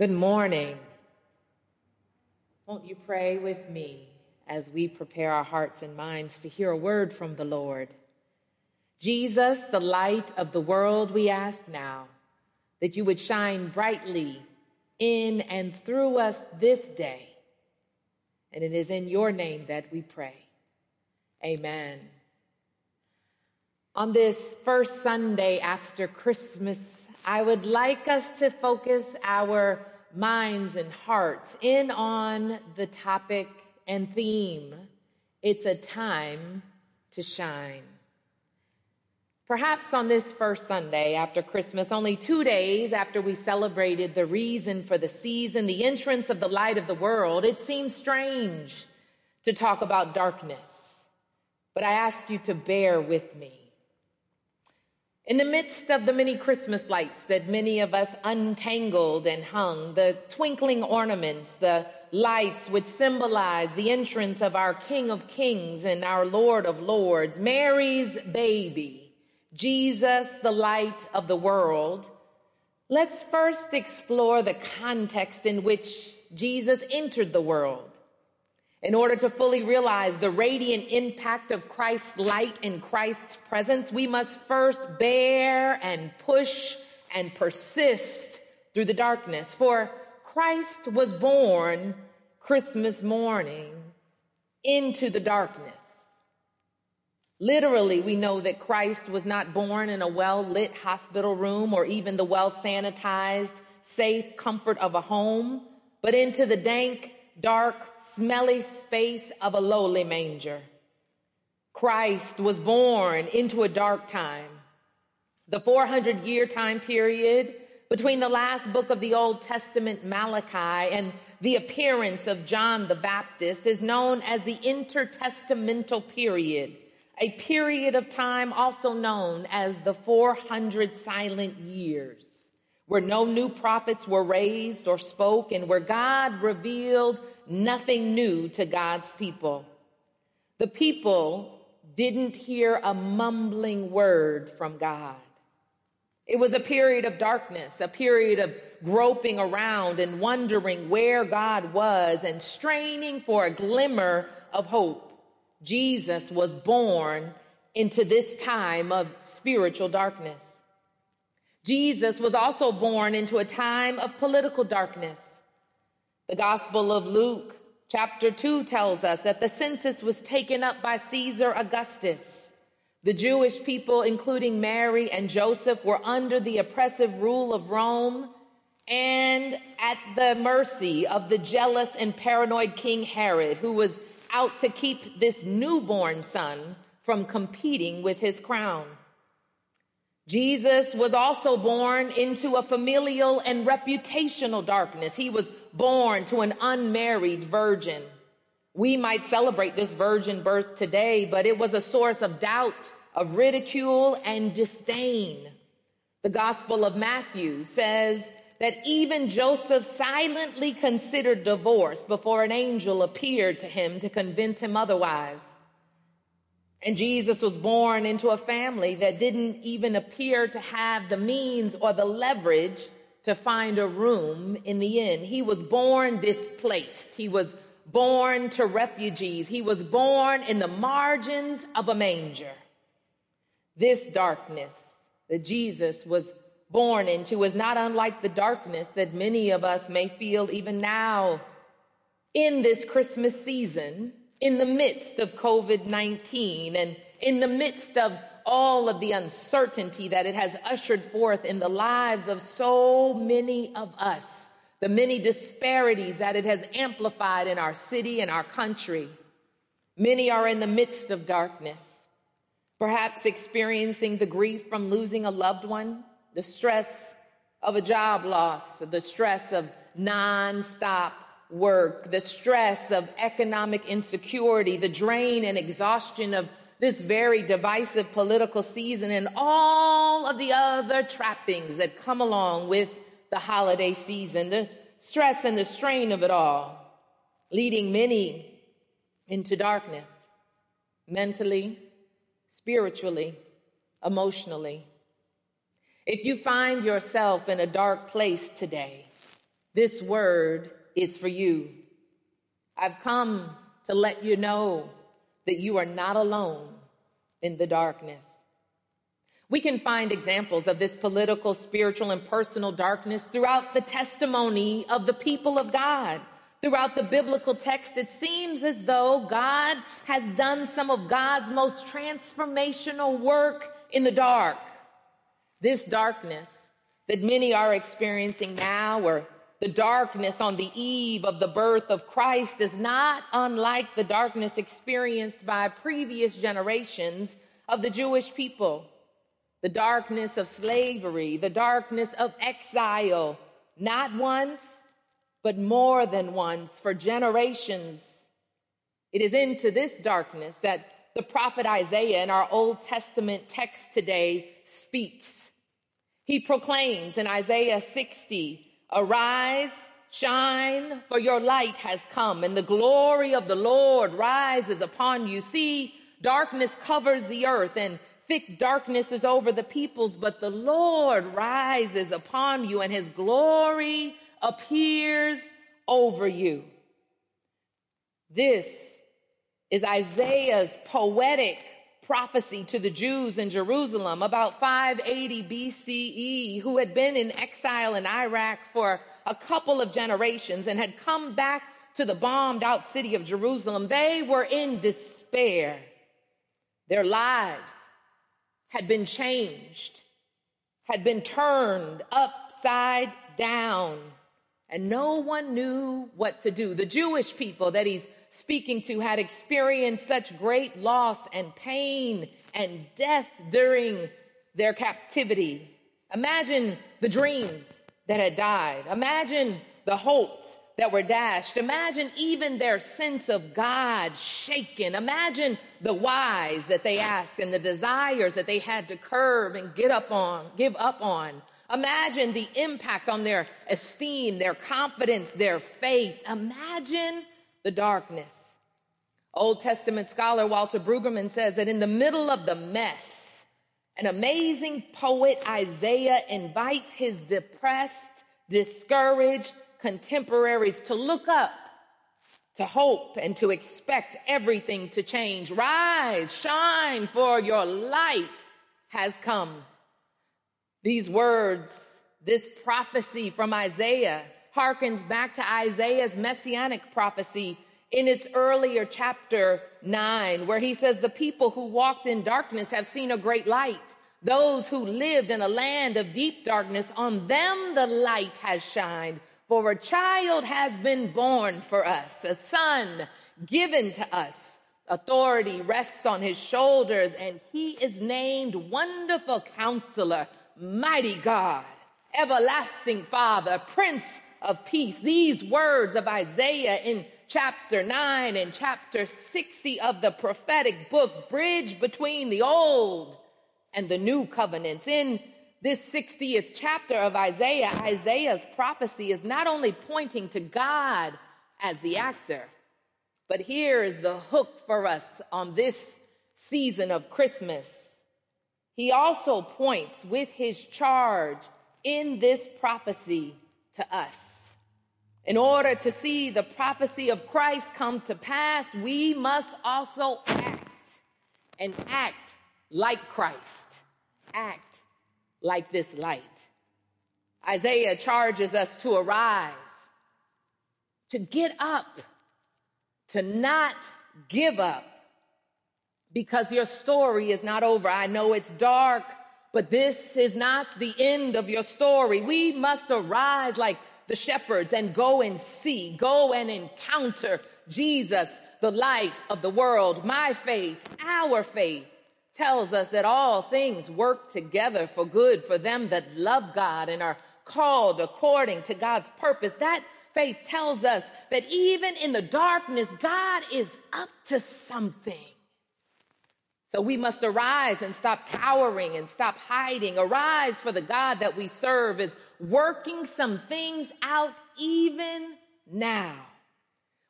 Good morning. Won't you pray with me as we prepare our hearts and minds to hear a word from the Lord? Jesus, the light of the world, we ask now that you would shine brightly in and through us this day. And it is in your name that we pray. Amen. On this first Sunday after Christmas, I would like us to focus our minds and hearts in on the topic and theme. It's a time to shine. Perhaps on this first Sunday after Christmas, only two days after we celebrated the reason for the season, the entrance of the light of the world, it seems strange to talk about darkness. But I ask you to bear with me. In the midst of the many Christmas lights that many of us untangled and hung, the twinkling ornaments, the lights which symbolize the entrance of our King of Kings and our Lord of Lords, Mary's baby, Jesus, the light of the world, let's first explore the context in which Jesus entered the world. In order to fully realize the radiant impact of Christ's light in Christ's presence, we must first bear and push and persist through the darkness. For Christ was born Christmas morning into the darkness. Literally, we know that Christ was not born in a well lit hospital room or even the well sanitized, safe comfort of a home, but into the dank, dark, smelly space of a lowly manger. Christ was born into a dark time. The 400 year time period between the last book of the Old Testament, Malachi, and the appearance of John the Baptist is known as the intertestamental period, a period of time also known as the 400 silent years, where no new prophets were raised or spoke and where God revealed nothing new to God's people. The people didn't hear a mumbling word from God. It was a period of darkness, a period of groping around and wondering where God was and straining for a glimmer of hope. Jesus was born into this time of spiritual darkness. Jesus was also born into a time of political darkness. The Gospel of Luke, chapter 2, tells us that the census was taken up by Caesar Augustus. The Jewish people, including Mary and Joseph, were under the oppressive rule of Rome and at the mercy of the jealous and paranoid King Herod, who was out to keep this newborn son from competing with his crown. Jesus was also born into a familial and reputational darkness. He was born to an unmarried virgin. We might celebrate this virgin birth today, but it was a source of doubt, of ridicule, and disdain. The Gospel of Matthew says that even Joseph silently considered divorce before an angel appeared to him to convince him otherwise. And Jesus was born into a family that didn't even appear to have the means or the leverage to find a room in the inn. He was born displaced. He was born to refugees. He was born in the margins of a manger. This darkness that Jesus was born into is not unlike the darkness that many of us may feel even now in this Christmas season in the midst of COVID 19 and in the midst of all of the uncertainty that it has ushered forth in the lives of so many of us, the many disparities that it has amplified in our city and our country. Many are in the midst of darkness, perhaps experiencing the grief from losing a loved one, the stress of a job loss, the stress of nonstop work, the stress of economic insecurity, the drain and exhaustion of this very divisive political season, and all of the other trappings that come along with the holiday season, the stress and the strain of it all, leading many into darkness, mentally, spiritually, emotionally. If you find yourself in a dark place today, This word is for you. I've come to let you know that you are not alone in the darkness. We can find examples of this political, spiritual, and personal darkness throughout the testimony of the people of God. Throughout the biblical text, it seems as though God has done some of God's most transformational work in the dark. This darkness that many are experiencing now, or the darkness on the eve of the birth of Christ, is not unlike the darkness experienced by previous generations of the Jewish people. The darkness of slavery, the darkness of exile, not once, but more than once for generations. It is into this darkness that the prophet Isaiah in our Old Testament text today speaks. He proclaims in Isaiah 60, Arise, shine, for your light has come, and the glory of the Lord rises upon you. See, darkness covers the earth, and thick darkness is over the peoples, but the Lord rises upon you, and his glory appears over you. This is Isaiah's poetic prophecy to the Jews in Jerusalem about 580 BCE who had been in exile in Iraq for a couple of generations and had come back to the bombed out city of Jerusalem. They were in despair. Their lives had been changed, had been turned upside down and no one knew what to do. The Jewish people that he's speaking to had experienced such great loss and pain and death during their captivity. Imagine the dreams that had died. Imagine the hopes that were dashed. Imagine even their sense of God shaken. Imagine the whys that they asked and the desires that they had to curb and get up on, give up on. Imagine the impact on their esteem, their confidence, their faith. Imagine the darkness. Old Testament scholar Walter Brueggemann says that in the middle of the mess, an amazing poet, Isaiah, invites his depressed, discouraged contemporaries to look up, to hope, and to expect everything to change. Rise, shine, for your light has come. These words, this prophecy from Isaiah, harkens back to Isaiah's messianic prophecy in its earlier chapter 9, where he says, The people who walked in darkness have seen a great light. Those who lived in a land of deep darkness, on them the light has shined. For a child has been born for us, a son given to us. Authority rests on his shoulders, and he is named Wonderful Counselor mighty God, everlasting Father, Prince of Peace. These words of Isaiah in chapter 9 and chapter 60 of the prophetic book bridge between the old and the new covenants. In this 60th chapter of Isaiah, Isaiah's prophecy is not only pointing to God as the actor, but here is the hook for us on this season of Christmas. He also points with his charge in this prophecy to us. In order to see the prophecy of Christ come to pass, we must also act and act like Christ. Act like this light. Isaiah charges us to arise, to get up, to not give up, because your story is not over. I know it's dark, but this is not the end of your story. We must arise like the shepherds and go and see, go and encounter Jesus, the light of the world. My faith, our faith, tells us that all things work together for good for them that love God and are called according to God's purpose. That faith tells us that even in the darkness, God is up to something. So we must arise and stop cowering and stop hiding. Arise for the God that we serve is working some things out even now.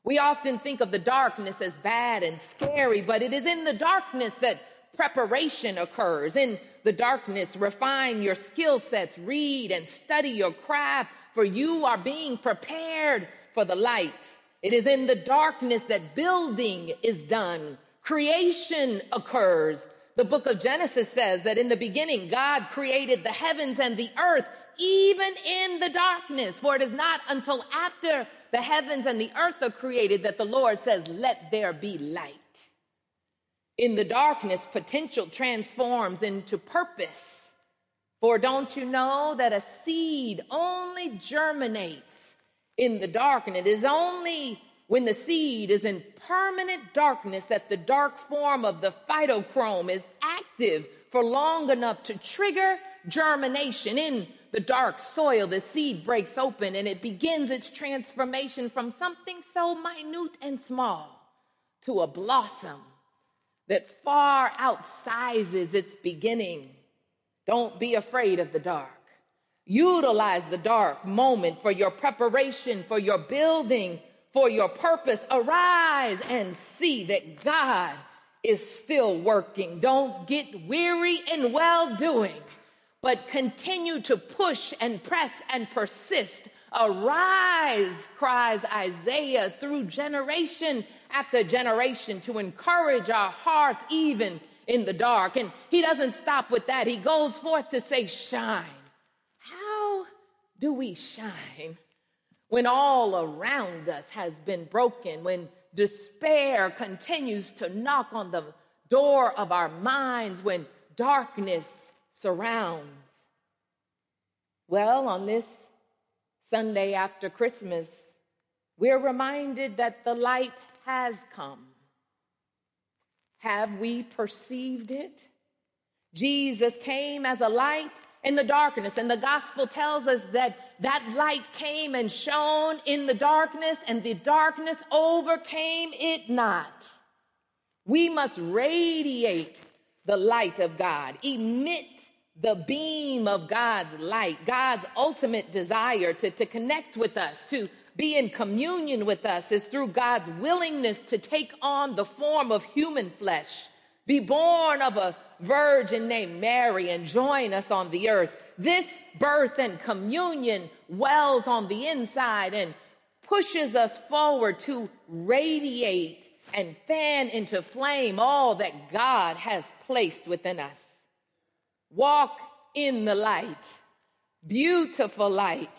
We often think of the darkness as bad and scary, but it is in the darkness that preparation occurs. In the darkness, refine your skill sets, read and study your craft, for you are being prepared for the light. It is in the darkness that building is done, creation occurs. The book of Genesis says that in the beginning, God created the heavens and the earth, even in the darkness. For it is not until after the heavens and the earth are created that the Lord says, Let there be light. In the darkness, potential transforms into purpose. For don't you know that a seed only germinates in the dark, and it is only when the seed is in permanent darkness that the dark form of the phytochrome is active for long enough to trigger germination. In the dark soil, the seed breaks open and it begins its transformation from something so minute and small to a blossom that far outsizes its beginning. Don't be afraid of the dark. Utilize the dark moment for your preparation, for your building, for your purpose. Arise and see that God is still working. Don't get weary in well doing, but continue to push and press and persist. Arise, cries Isaiah through generation after generation to encourage our hearts even in the dark. And he doesn't stop with that. He goes forth to say, shine. How do we shine when all around us has been broken, when despair continues to knock on the door of our minds, when darkness surrounds? Well, on this Sunday after Christmas, we're reminded that the light has come. Have we perceived it? Jesus came as a light in the darkness, and the gospel tells us that that light came and shone in the darkness, and the darkness overcame it not. We must radiate the light of God, emit the beam of God's light, God's ultimate desire to, to connect with us, to be in communion with us is through God's willingness to take on the form of human flesh, be born of a virgin named Mary, and join us on the earth. This birth and communion wells on the inside and pushes us forward to radiate and fan into flame all that God has placed within us. Walk in the light, beautiful light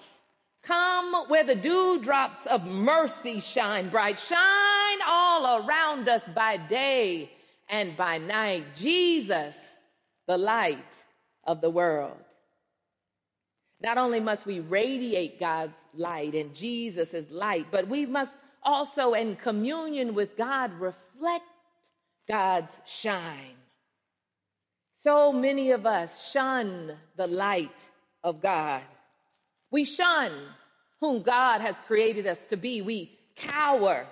Come where the dewdrops of mercy shine bright. Shine all around us by day and by night. Jesus, the light of the world. Not only must we radiate God's light and Jesus' light, but we must also, in communion with God, reflect God's shine. So many of us shun the light of God. We shun whom God has created us to be. We cower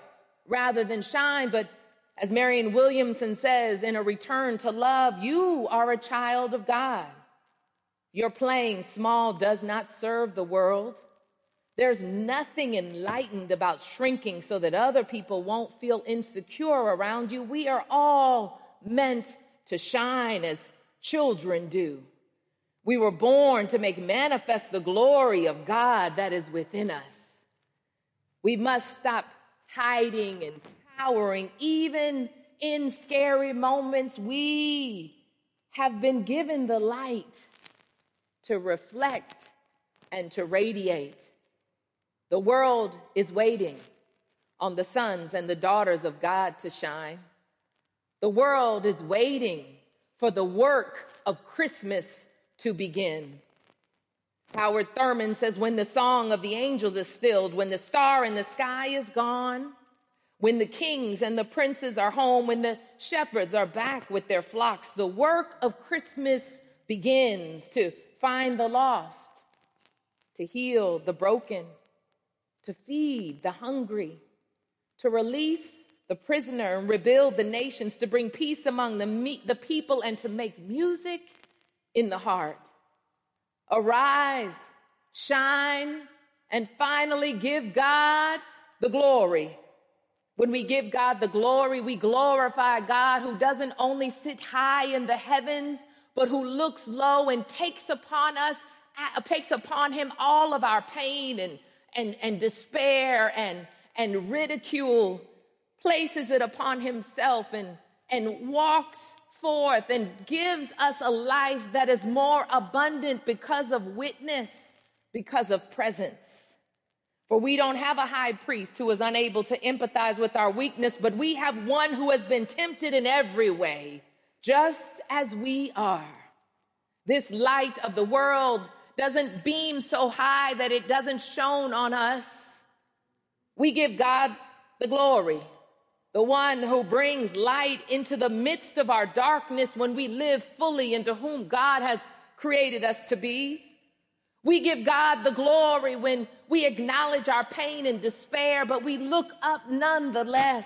rather than shine. But as Marianne Williamson says in a return to love, you are a child of God. Your playing small does not serve the world. There's nothing enlightened about shrinking so that other people won't feel insecure around you. We are all meant to shine as children do. We were born to make manifest the glory of God that is within us. We must stop hiding and cowering, even in scary moments. We have been given the light to reflect and to radiate. The world is waiting on the sons and the daughters of God to shine. The world is waiting for the work of Christmas to begin. Howard Thurman says, when the song of the angels is stilled, when the star in the sky is gone, when the kings and the princes are home, when the shepherds are back with their flocks, the work of Christmas begins to find the lost, to heal the broken, to feed the hungry, to release the prisoner and rebuild the nations, to bring peace among the, the people, and to make music in the heart. Arise, shine, and finally give God the glory. When we give God the glory, we glorify God who doesn't only sit high in the heavens, but who looks low and takes upon us, uh, takes upon him all of our pain and, and, and despair and, and ridicule, places it upon himself and, and walks forth and gives us a life that is more abundant because of witness, because of presence. For we don't have a high priest who is unable to empathize with our weakness, but we have one who has been tempted in every way, just as we are. This light of the world doesn't beam so high that it doesn't shone on us. We give God the glory, the one who brings light into the midst of our darkness when we live fully into whom God has created us to be. We give God the glory when we acknowledge our pain and despair, but we look up nonetheless,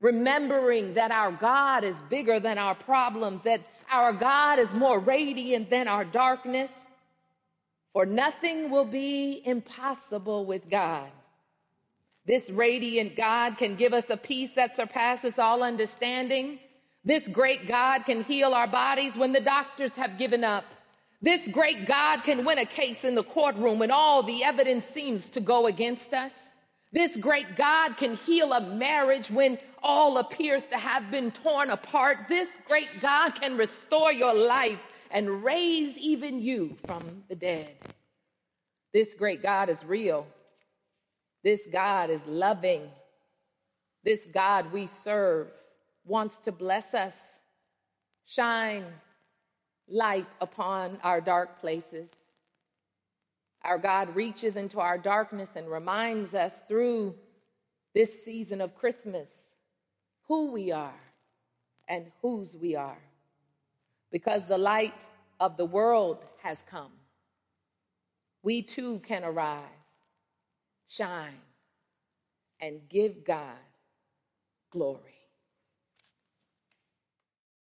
remembering that our God is bigger than our problems, that our God is more radiant than our darkness. For nothing will be impossible with God. This radiant God can give us a peace that surpasses all understanding. This great God can heal our bodies when the doctors have given up. This great God can win a case in the courtroom when all the evidence seems to go against us. This great God can heal a marriage when all appears to have been torn apart. This great God can restore your life and raise even you from the dead. This great God is real. This God is loving. This God we serve wants to bless us, shine light upon our dark places. Our God reaches into our darkness and reminds us through this season of Christmas who we are and whose we are. Because the light of the world has come, we too can arise, shine, and give God glory.